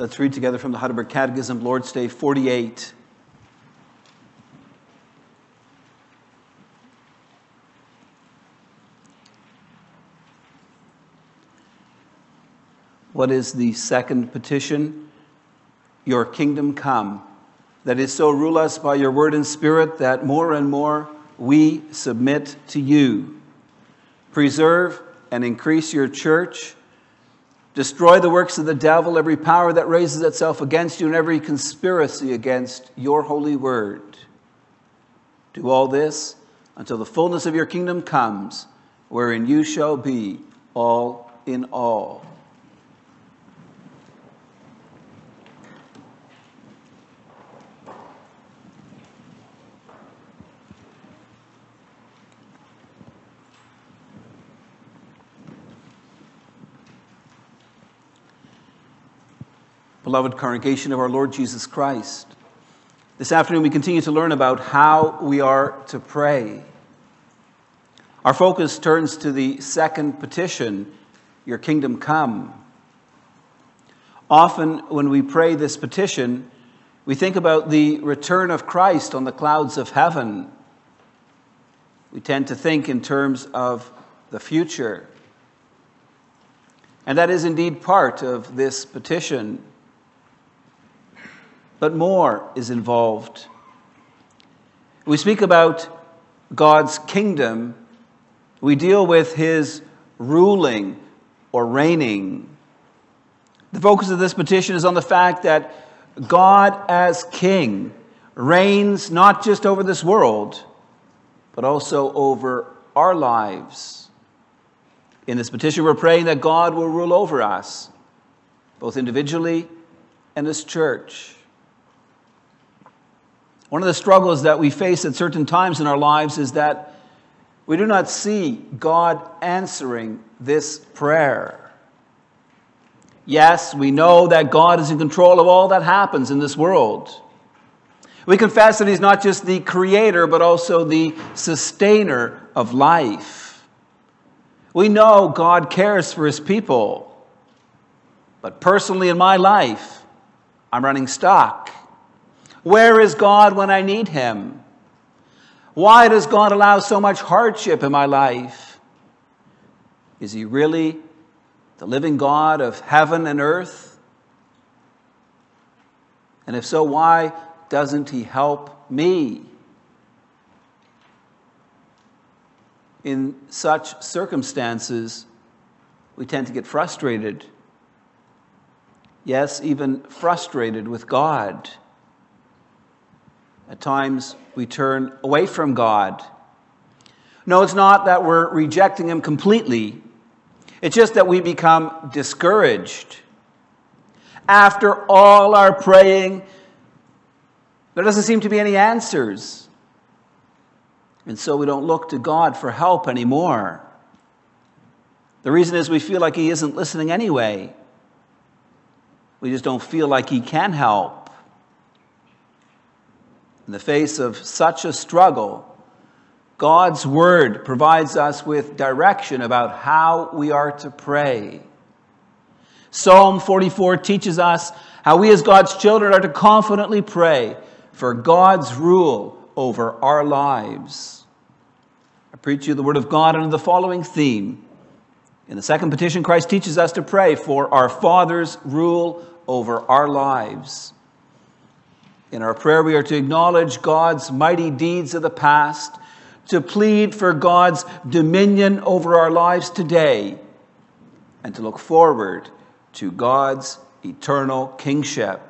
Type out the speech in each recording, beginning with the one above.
Let's read together from the Heidelberg Catechism, Lord's Day 48. What is the second petition? Your kingdom come. That is, so rule us by your word and spirit that more and more we submit to you. Preserve and increase your church. Destroy the works of the devil, every power that raises itself against you, and every conspiracy against your holy word. Do all this until the fullness of your kingdom comes, wherein you shall be all in all. Beloved congregation of our Lord Jesus Christ. This afternoon, we continue to learn about how we are to pray. Our focus turns to the second petition Your kingdom come. Often, when we pray this petition, we think about the return of Christ on the clouds of heaven. We tend to think in terms of the future. And that is indeed part of this petition but more is involved. We speak about God's kingdom, we deal with his ruling or reigning. The focus of this petition is on the fact that God, as king, reigns not just over this world, but also over our lives. In this petition, we're praying that God will rule over us, both individually and as church. One of the struggles that we face at certain times in our lives is that we do not see God answering this prayer. Yes, we know that God is in control of all that happens in this world. We confess that He's not just the creator, but also the sustainer of life. We know God cares for His people. But personally, in my life, I'm running stock. Where is God when I need Him? Why does God allow so much hardship in my life? Is He really the living God of heaven and earth? And if so, why doesn't He help me? In such circumstances, we tend to get frustrated. Yes, even frustrated with God. At times, we turn away from God. No, it's not that we're rejecting Him completely, it's just that we become discouraged. After all our praying, there doesn't seem to be any answers. And so we don't look to God for help anymore. The reason is we feel like He isn't listening anyway. We just don't feel like He can help. In the face of such a struggle, God's Word provides us with direction about how we are to pray. Psalm 44 teaches us how we, as God's children, are to confidently pray for God's rule over our lives. I preach you the Word of God under the following theme. In the second petition, Christ teaches us to pray for our Father's rule over our lives. In our prayer, we are to acknowledge God's mighty deeds of the past, to plead for God's dominion over our lives today, and to look forward to God's eternal kingship.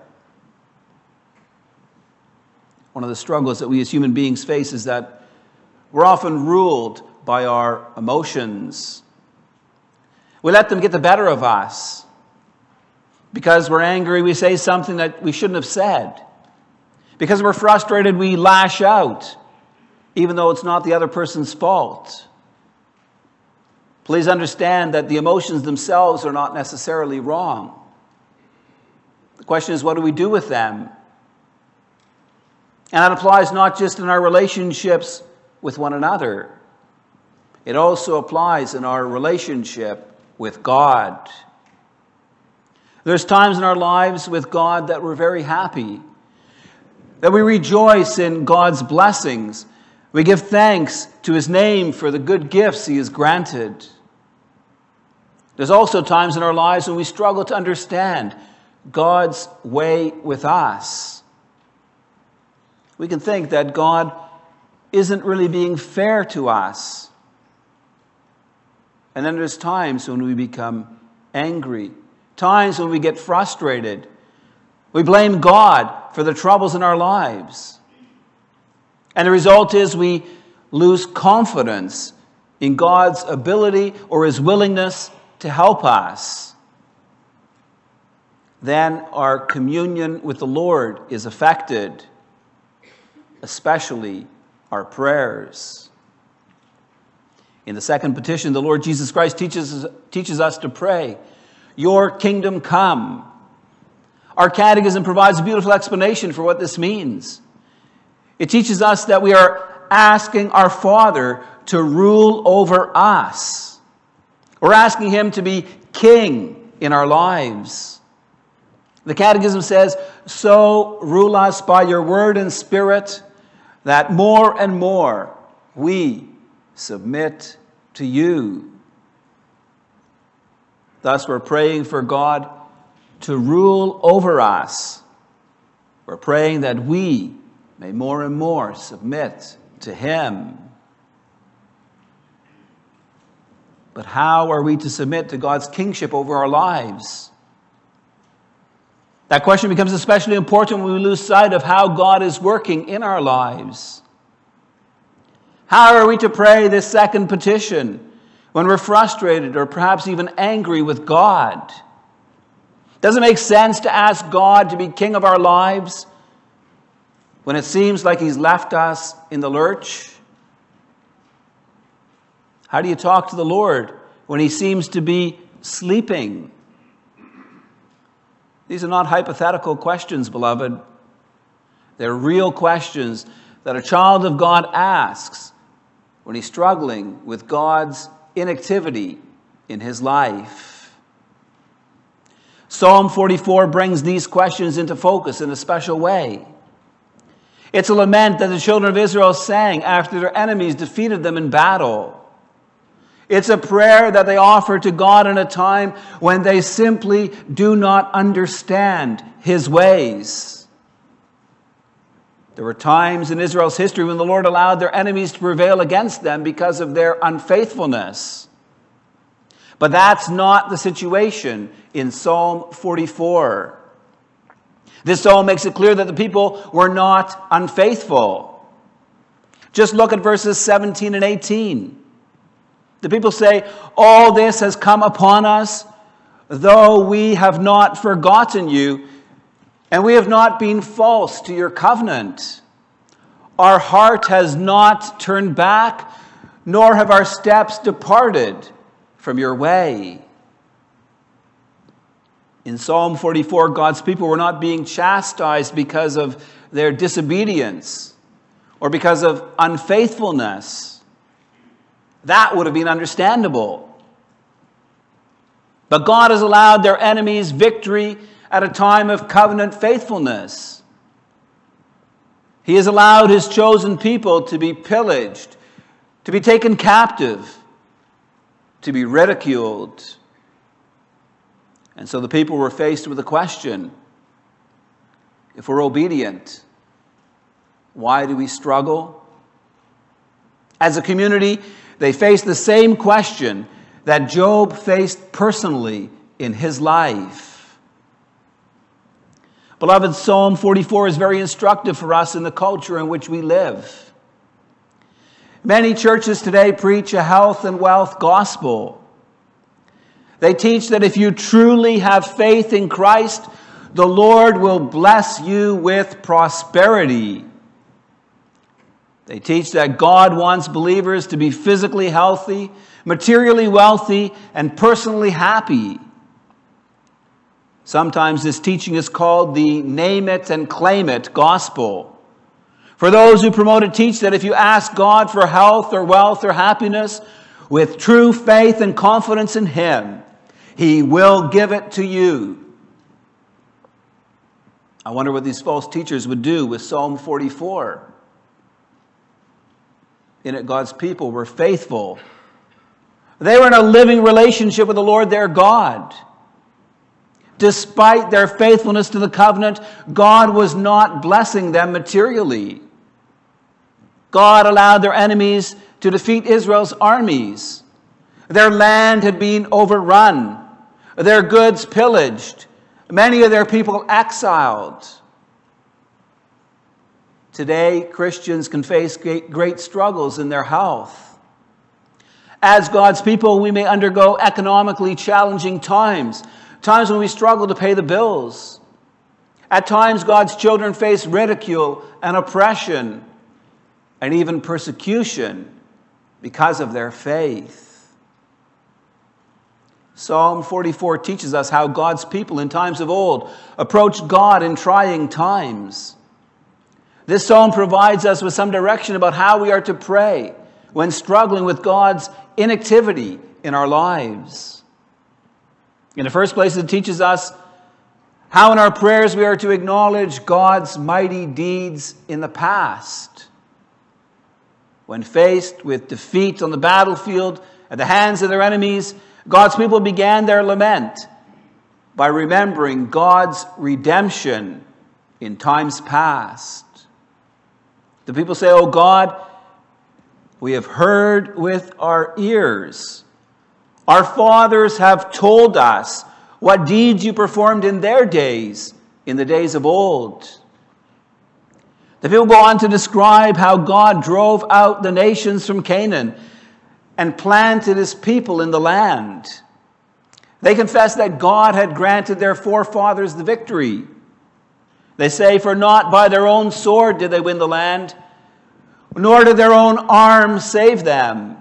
One of the struggles that we as human beings face is that we're often ruled by our emotions. We let them get the better of us. Because we're angry, we say something that we shouldn't have said. Because we're frustrated, we lash out, even though it's not the other person's fault. Please understand that the emotions themselves are not necessarily wrong. The question is, what do we do with them? And that applies not just in our relationships with one another, it also applies in our relationship with God. There's times in our lives with God that we're very happy, that we rejoice in God's blessings. We give thanks to His name for the good gifts He has granted. There's also times in our lives when we struggle to understand God's way with us. We can think that God isn't really being fair to us. And then there's times when we become angry, times when we get frustrated. We blame God for the troubles in our lives. And the result is we lose confidence in God's ability or his willingness to help us. Then our communion with the Lord is affected, especially our prayers. In the second petition, the Lord Jesus Christ teaches, teaches us to pray, Your kingdom come. Our catechism provides a beautiful explanation for what this means. It teaches us that we are asking our Father to rule over us. We're asking Him to be king in our lives. The Catechism says, So rule us by your word and spirit, that more and more we submit to you. Thus, we're praying for God to rule over us. We're praying that we may more and more submit to Him. But how are we to submit to God's kingship over our lives? That question becomes especially important when we lose sight of how God is working in our lives. How are we to pray this second petition when we're frustrated or perhaps even angry with God? Does it make sense to ask God to be king of our lives when it seems like he's left us in the lurch? How do you talk to the Lord when he seems to be sleeping? These are not hypothetical questions, beloved. They're real questions that a child of God asks when he's struggling with God's inactivity in his life. Psalm 44 brings these questions into focus in a special way. It's a lament that the children of Israel sang after their enemies defeated them in battle. It's a prayer that they offer to God in a time when they simply do not understand His ways. There were times in Israel's history when the Lord allowed their enemies to prevail against them because of their unfaithfulness. But that's not the situation in Psalm 44. This psalm makes it clear that the people were not unfaithful. Just look at verses 17 and 18. The people say, All this has come upon us, though we have not forgotten you, and we have not been false to your covenant. Our heart has not turned back, nor have our steps departed from your way. In Psalm 44, God's people were not being chastised because of their disobedience or because of unfaithfulness. That would have been understandable. But God has allowed their enemies victory at a time of covenant faithfulness. He has allowed his chosen people to be pillaged, to be taken captive, to be ridiculed and so the people were faced with a question if we're obedient, why do we struggle? As a community, they faced the same question that Job faced personally in his life. Beloved, Psalm 44 is very instructive for us in the culture in which we live. Many churches today preach a health and wealth gospel. They teach that if you truly have faith in Christ, the Lord will bless you with prosperity. They teach that God wants believers to be physically healthy, materially wealthy, and personally happy. Sometimes this teaching is called the name it and claim it gospel. For those who promote it, teach that if you ask God for health or wealth or happiness with true faith and confidence in Him, he will give it to you. I wonder what these false teachers would do with Psalm 44. In it, God's people were faithful. They were in a living relationship with the Lord their God. Despite their faithfulness to the covenant, God was not blessing them materially. God allowed their enemies to defeat Israel's armies. Their land had been overrun, their goods pillaged, many of their people exiled. Today, Christians can face great struggles in their health. As God's people, we may undergo economically challenging times, times when we struggle to pay the bills. At times, God's children face ridicule and oppression and even persecution because of their faith. Psalm 44 teaches us how God's people in times of old approached God in trying times. This psalm provides us with some direction about how we are to pray when struggling with God's inactivity in our lives. In the first place, it teaches us how in our prayers we are to acknowledge God's mighty deeds in the past. When faced with defeat on the battlefield at the hands of their enemies, God's people began their lament by remembering God's redemption in times past. The people say, Oh God, we have heard with our ears. Our fathers have told us what deeds you performed in their days, in the days of old. The people go on to describe how God drove out the nations from Canaan and planted his people in the land. They confess that God had granted their forefathers the victory. They say, For not by their own sword did they win the land, nor did their own arm save them,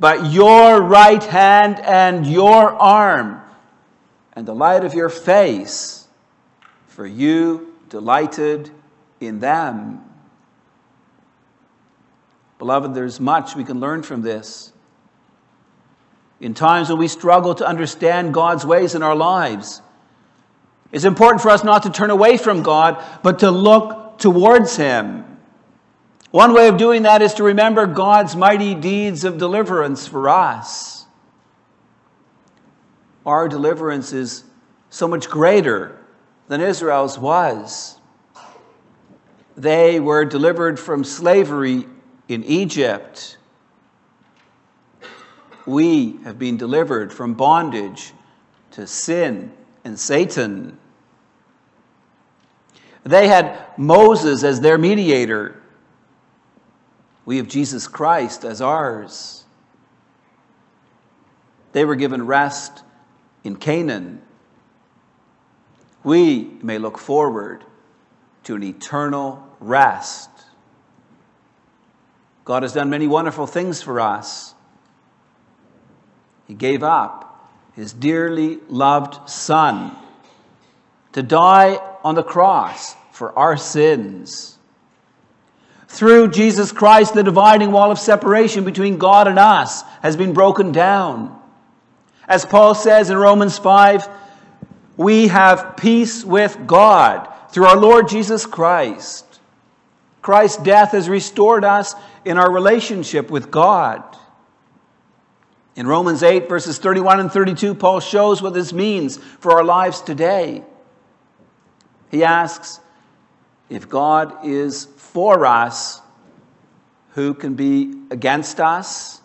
but your right hand and your arm, and the light of your face, for you delighted in them. Beloved, there's much we can learn from this. In times when we struggle to understand God's ways in our lives, it's important for us not to turn away from God, but to look towards Him. One way of doing that is to remember God's mighty deeds of deliverance for us. Our deliverance is so much greater than Israel's was. They were delivered from slavery in Egypt. We have been delivered from bondage to sin and Satan. They had Moses as their mediator. We have Jesus Christ as ours. They were given rest in Canaan. We may look forward to an eternal rest. God has done many wonderful things for us. He gave up his dearly loved Son to die on the cross for our sins. Through Jesus Christ, the dividing wall of separation between God and us has been broken down. As Paul says in Romans 5, we have peace with God through our Lord Jesus Christ. Christ's death has restored us in our relationship with God. In Romans 8, verses 31 and 32, Paul shows what this means for our lives today. He asks, If God is for us, who can be against us?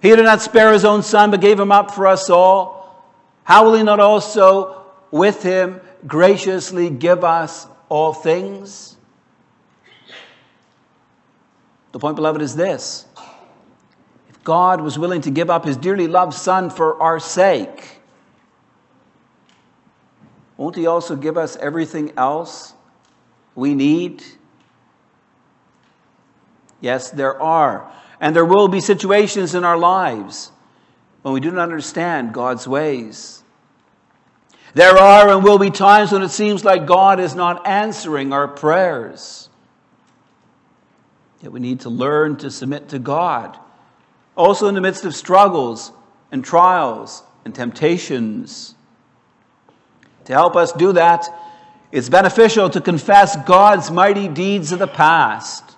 He did not spare his own son, but gave him up for us all. How will he not also with him graciously give us all things? The point, beloved, is this. If God was willing to give up his dearly loved Son for our sake, won't he also give us everything else we need? Yes, there are. And there will be situations in our lives when we do not understand God's ways. There are and will be times when it seems like God is not answering our prayers. Yet we need to learn to submit to God. Also, in the midst of struggles and trials and temptations. To help us do that, it's beneficial to confess God's mighty deeds of the past,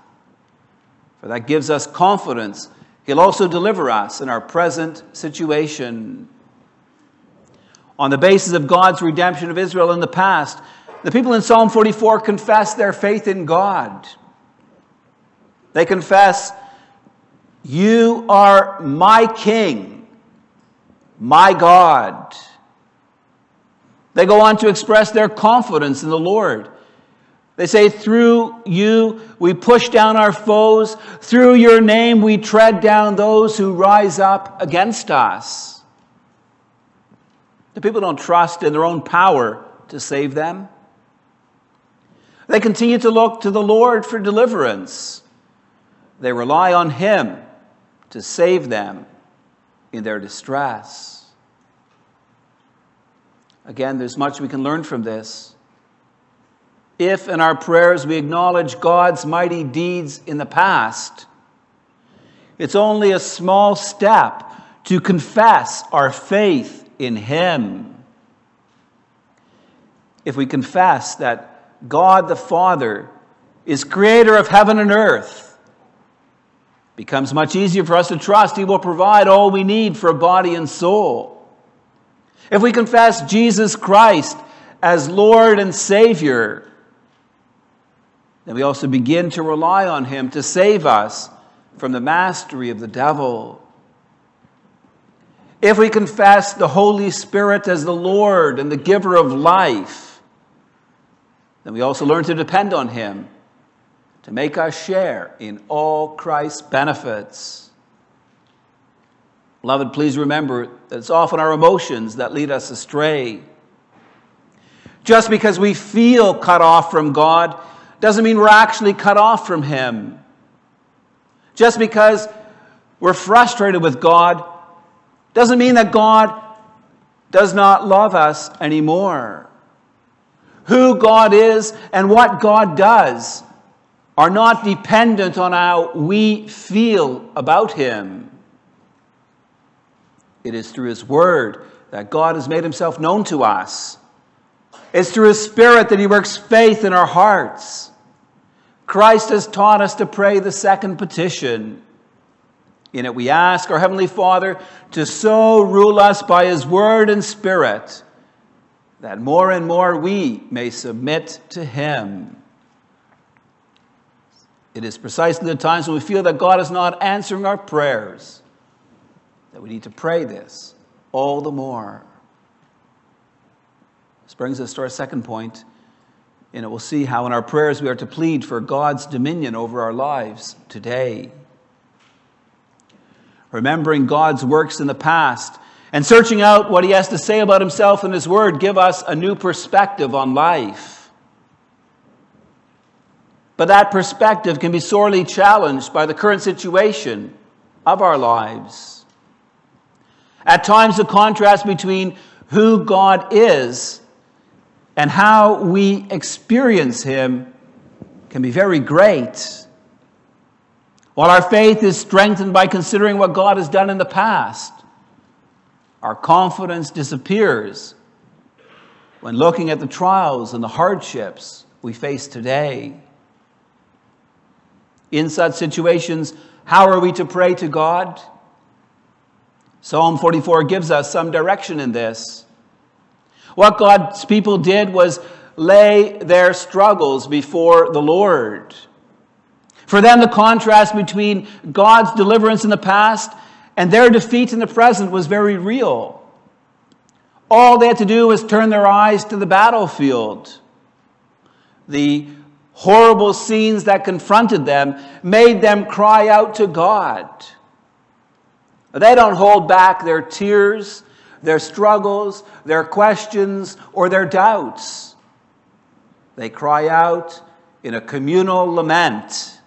for that gives us confidence. He'll also deliver us in our present situation. On the basis of God's redemption of Israel in the past, the people in Psalm 44 confess their faith in God. They confess, You are my King, my God. They go on to express their confidence in the Lord. They say, Through you we push down our foes. Through your name we tread down those who rise up against us. The people don't trust in their own power to save them. They continue to look to the Lord for deliverance. They rely on Him to save them in their distress. Again, there's much we can learn from this. If in our prayers we acknowledge God's mighty deeds in the past, it's only a small step to confess our faith in Him. If we confess that God the Father is creator of heaven and earth, becomes much easier for us to trust He will provide all we need for body and soul. If we confess Jesus Christ as Lord and Savior, then we also begin to rely on Him to save us from the mastery of the devil. If we confess the Holy Spirit as the Lord and the giver of life, then we also learn to depend on Him to make us share in all Christ's benefits. Beloved, please remember that it's often our emotions that lead us astray. Just because we feel cut off from God doesn't mean we're actually cut off from Him. Just because we're frustrated with God doesn't mean that God does not love us anymore. Who God is and what God does are not dependent on how we feel about Him. It is through His Word that God has made Himself known to us. It's through His Spirit that He works faith in our hearts. Christ has taught us to pray the second petition. In it, we ask our Heavenly Father to so rule us by His Word and Spirit that more and more we may submit to Him. It is precisely the times when we feel that God is not answering our prayers that we need to pray this all the more. This brings us to our second point, and we'll see how in our prayers we are to plead for God's dominion over our lives today. Remembering God's works in the past and searching out what he has to say about himself in his word give us a new perspective on life. But that perspective can be sorely challenged by the current situation of our lives. At times, the contrast between who God is and how we experience Him can be very great. While our faith is strengthened by considering what God has done in the past, our confidence disappears when looking at the trials and the hardships we face today. In such situations, how are we to pray to God? Psalm 44 gives us some direction in this. What God's people did was lay their struggles before the Lord. For them, the contrast between God's deliverance in the past and their defeat in the present was very real. All they had to do was turn their eyes to the battlefield. The horrible scenes that confronted them made them cry out to God. They don't hold back their tears, their struggles, their questions, or their doubts. They cry out in a communal lament.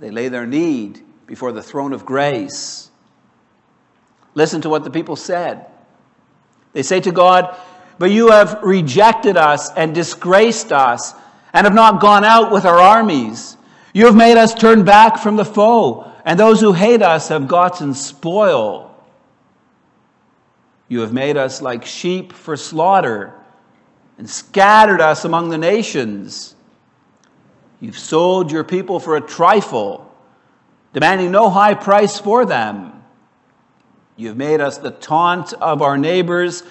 They lay their need before the throne of grace. Listen to what the people said. They say to God, But you have rejected us and disgraced us and have not gone out with our armies. You have made us turn back from the foe and those who hate us have gotten spoil. You have made us like sheep for slaughter. and scattered us among the nations. You've sold your people for a trifle, demanding no high price for them. You've made us the taunt of our neighbors,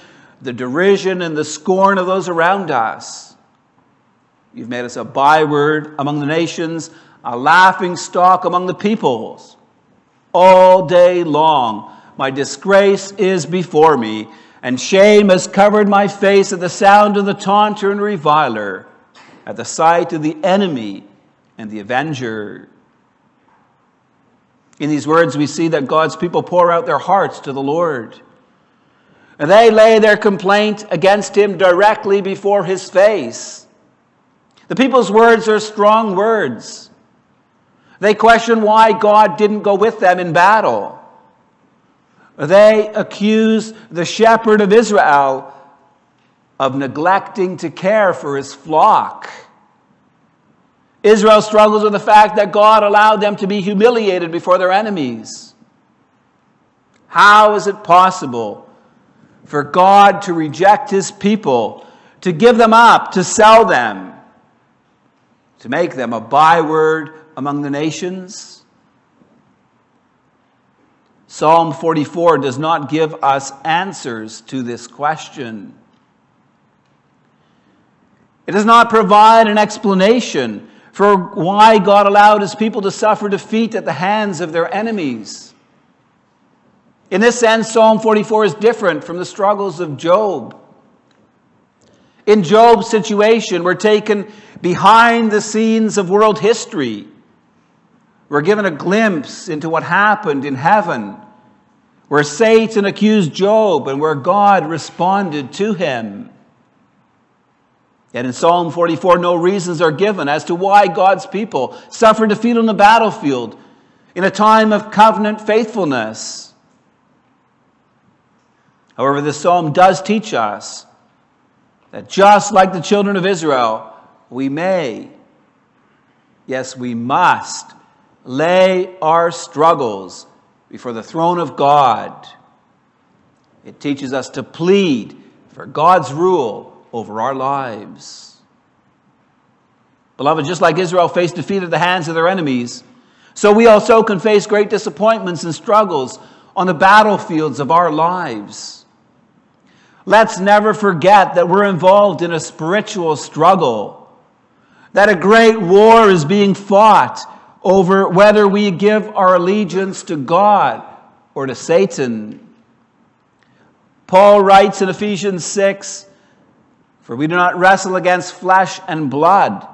the derision and the scorn of those around us. You've made us a byword among the nations, a laughing stock among the peoples. All day long, my disgrace is before me, and shame has covered my face at the sound of the taunter and reviler, at the sight of the enemy and the avenger. In these words, we see that God's people pour out their hearts to the Lord. And they lay their complaint against him directly before his face. The people's words are strong words. They question why God didn't go with them in battle. They accuse the shepherd of Israel of neglecting to care for his flock. Israel struggles with the fact that God allowed them to be humiliated before their enemies. How is it possible for God to reject his people, to give them up, to sell them, to make them a byword among the nations? Psalm 44 does not give us answers to this question. It does not provide an explanation for why God allowed his people to suffer defeat at the hands of their enemies. In this sense, Psalm 44 is different from the struggles of Job. In Job's situation, we're taken behind the scenes of world history. We're given a glimpse into what happened in heaven, where Satan accused Job and where God responded to him. Yet in Psalm 44, no reasons are given as to why God's people suffered defeat on the battlefield in a time of covenant faithfulness. However, this psalm does teach us that just like the children of Israel, we may, yes, we must, lay our struggles before the throne of God. It teaches us to plead for God's rule over our lives. Beloved, just like Israel faced defeat at the hands of their enemies, so we also can face great disappointments and struggles on the battlefields of our lives. Let's never forget that we're involved in a spiritual struggle, that a great war is being fought over whether we give our allegiance to God or to Satan. Paul writes in Ephesians 6 for we do not wrestle against flesh and blood,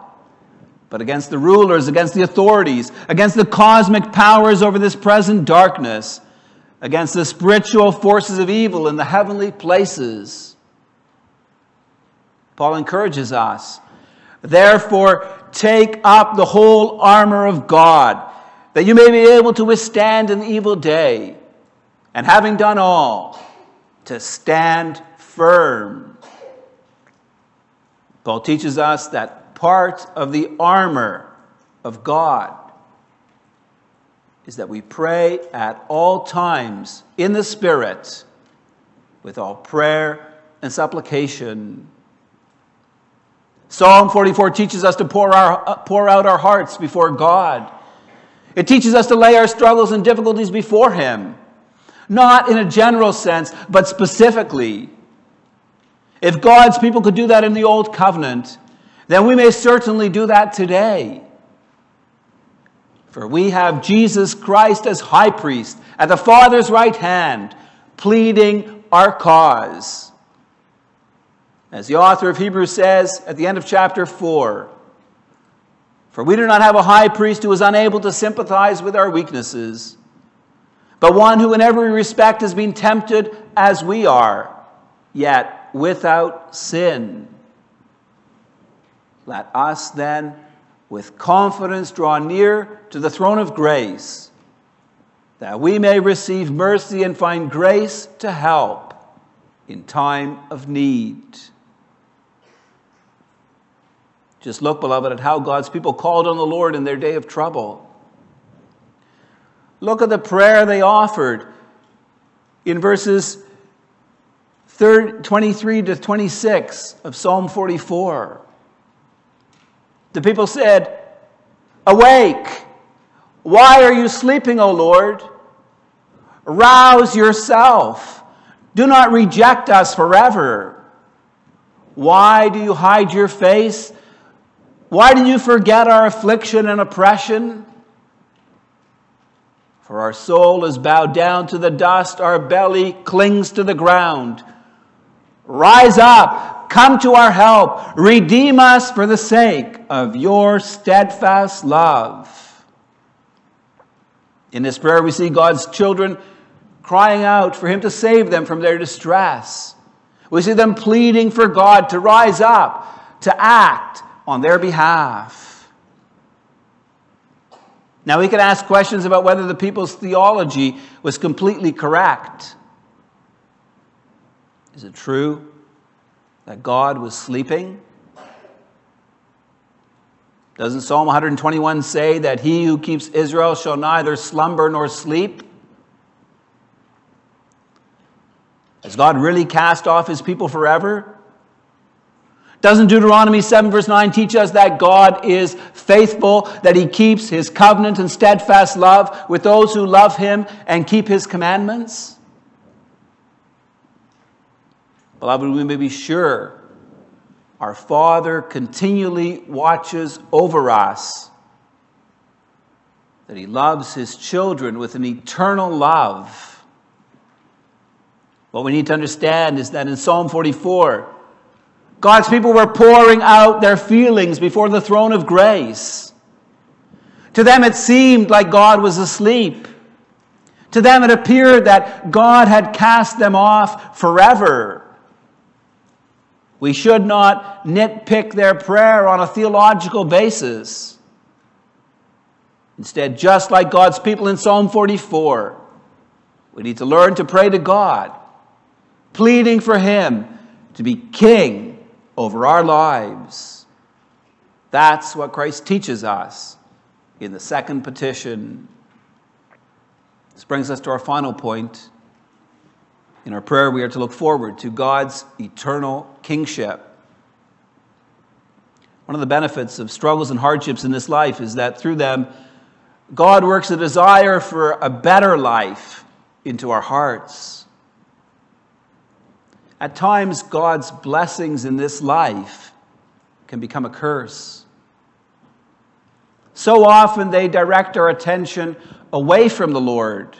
but against the rulers, against the authorities, against the cosmic powers over this present darkness, against the spiritual forces of evil in the heavenly places. Paul encourages us. Therefore, take up the whole armor of God, that you may be able to withstand an evil day, and having done all, to stand firm. Paul teaches us that part of the armor of God is that we pray at all times in the Spirit with all prayer and supplication. Psalm 44 teaches us to pour, our, pour out our hearts before God. It teaches us to lay our struggles and difficulties before Him, not in a general sense, but specifically if God's people could do that in the Old Covenant, then we may certainly do that today. For we have Jesus Christ as high priest at the Father's right hand, pleading our cause. As the author of Hebrews says at the end of chapter 4 For we do not have a high priest who is unable to sympathize with our weaknesses, but one who in every respect has been tempted as we are, yet without sin. Let us then, with confidence, draw near to the throne of grace, that we may receive mercy and find grace to help in time of need. Just look, beloved, at how God's people called on the Lord in their day of trouble. Look at the prayer they offered in verses 23 to 26 of Psalm 44. The people said, Awake! Why are you sleeping, O Lord? Rouse yourself. Do not reject us forever. Why do you hide your face? Why do you forget our affliction and oppression? For our soul is bowed down to the dust, our belly clings to the ground. Rise up, come to our help, redeem us for the sake of your steadfast love. In this prayer, we see God's children crying out for Him to save them from their distress. We see them pleading for God to rise up, to act on their behalf. Now, we can ask questions about whether the people's theology was completely correct. Is it true that God was sleeping? Doesn't Psalm 121 say that he who keeps Israel shall neither slumber nor sleep? Has God really cast off his people forever? Doesn't Deuteronomy 7, verse 9 teach us that God is faithful, that he keeps his covenant and steadfast love with those who love him and keep his commandments? Beloved, we may be sure our Father continually watches over us, that He loves His children with an eternal love. What we need to understand is that in Psalm 44, God's people were pouring out their feelings before the throne of grace. To them, it seemed like God was asleep. To them, it appeared that God had cast them off forever. We should not nitpick their prayer on a theological basis. Instead, just like God's people in Psalm 44, we need to learn to pray to God, pleading for Him to be king over our lives. That's what Christ teaches us in the second petition. This brings us to our final point in our prayer, we are to look forward to God's eternal kingship. One of the benefits of struggles and hardships in this life is that through them, God works a desire for a better life into our hearts. At times, God's blessings in this life can become a curse. So often, they direct our attention away from the Lord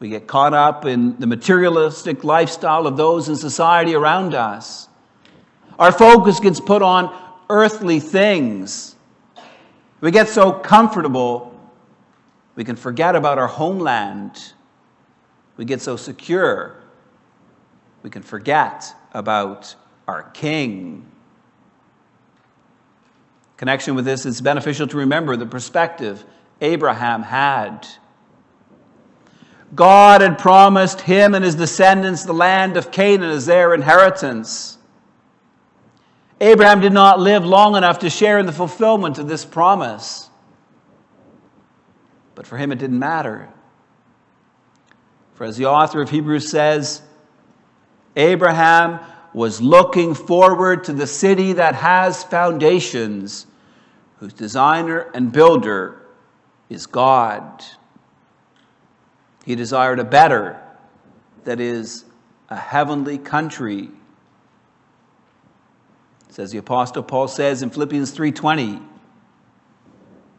we get caught up in the materialistic lifestyle of those in society around us. Our focus gets put on earthly things. We get so comfortable, we can forget about our homeland. We get so secure, we can forget about our King. Connection with this, it's beneficial to remember the perspective Abraham had. God had promised him and his descendants the land of Canaan as their inheritance. Abraham did not live long enough to share in the fulfillment of this promise. But for him, it didn't matter. For as the author of Hebrews says, Abraham was looking forward to the city that has foundations, whose designer and builder is God. He desired a better, that is, a heavenly country. Says the apostle Paul says in Philippians 3:20,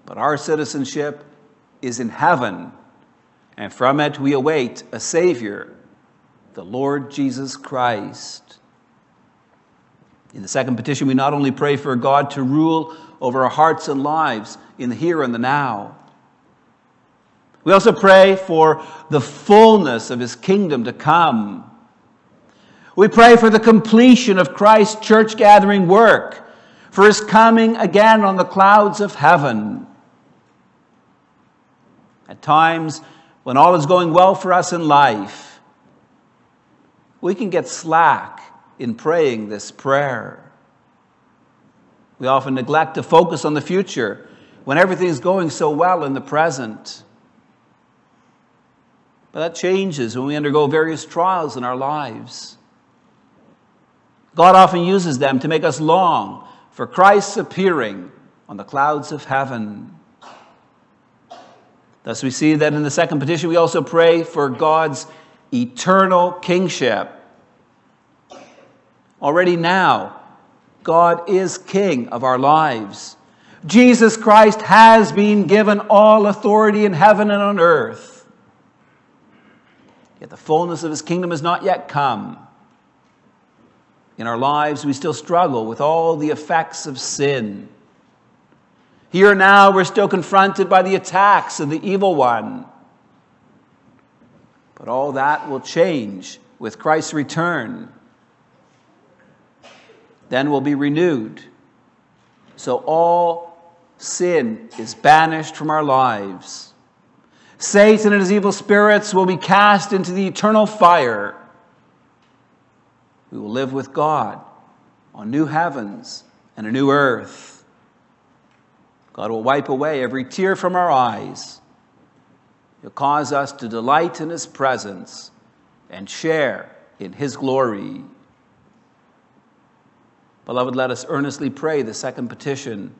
but our citizenship is in heaven, and from it we await a savior, the Lord Jesus Christ. In the second petition, we not only pray for God to rule over our hearts and lives in the here and the now, we also pray for the fullness of his kingdom to come. We pray for the completion of Christ's church gathering work, for his coming again on the clouds of heaven. At times, when all is going well for us in life, we can get slack in praying this prayer. We often neglect to focus on the future when everything is going so well in the present. But that changes when we undergo various trials in our lives. God often uses them to make us long for Christ's appearing on the clouds of heaven. Thus, we see that in the second petition, we also pray for God's eternal kingship. Already now, God is king of our lives. Jesus Christ has been given all authority in heaven and on earth. Yet the fullness of his kingdom has not yet come. In our lives, we still struggle with all the effects of sin. Here now, we're still confronted by the attacks of the evil one. But all that will change with Christ's return. Then we'll be renewed. So all sin is banished from our lives. Satan and his evil spirits will be cast into the eternal fire. We will live with God on new heavens and a new earth. God will wipe away every tear from our eyes. He'll cause us to delight in His presence and share in His glory. Beloved, let us earnestly pray the second petition.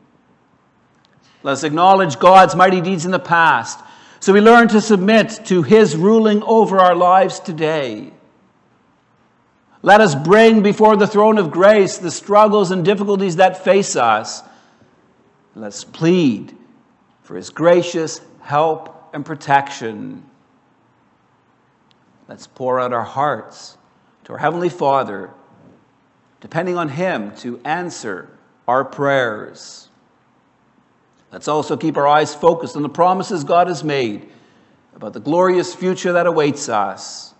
Let us acknowledge God's mighty deeds in the past so we learn to submit to His ruling over our lives today. Let us bring before the throne of grace the struggles and difficulties that face us. Let's plead for His gracious help and protection. Let's pour out our hearts to our Heavenly Father, depending on Him to answer our prayers. Let's also keep our eyes focused on the promises God has made about the glorious future that awaits us.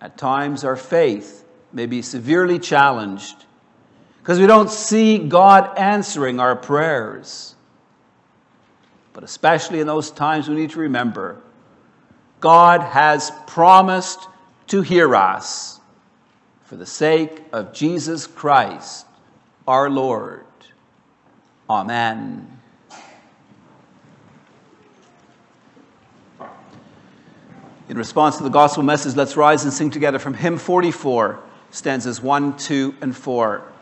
At times, our faith may be severely challenged because we don't see God answering our prayers. But especially in those times, we need to remember God has promised to hear us for the sake of Jesus Christ, our Lord. Amen. In response to the gospel message, let's rise and sing together from hymn 44, stanzas 1, 2, and 4.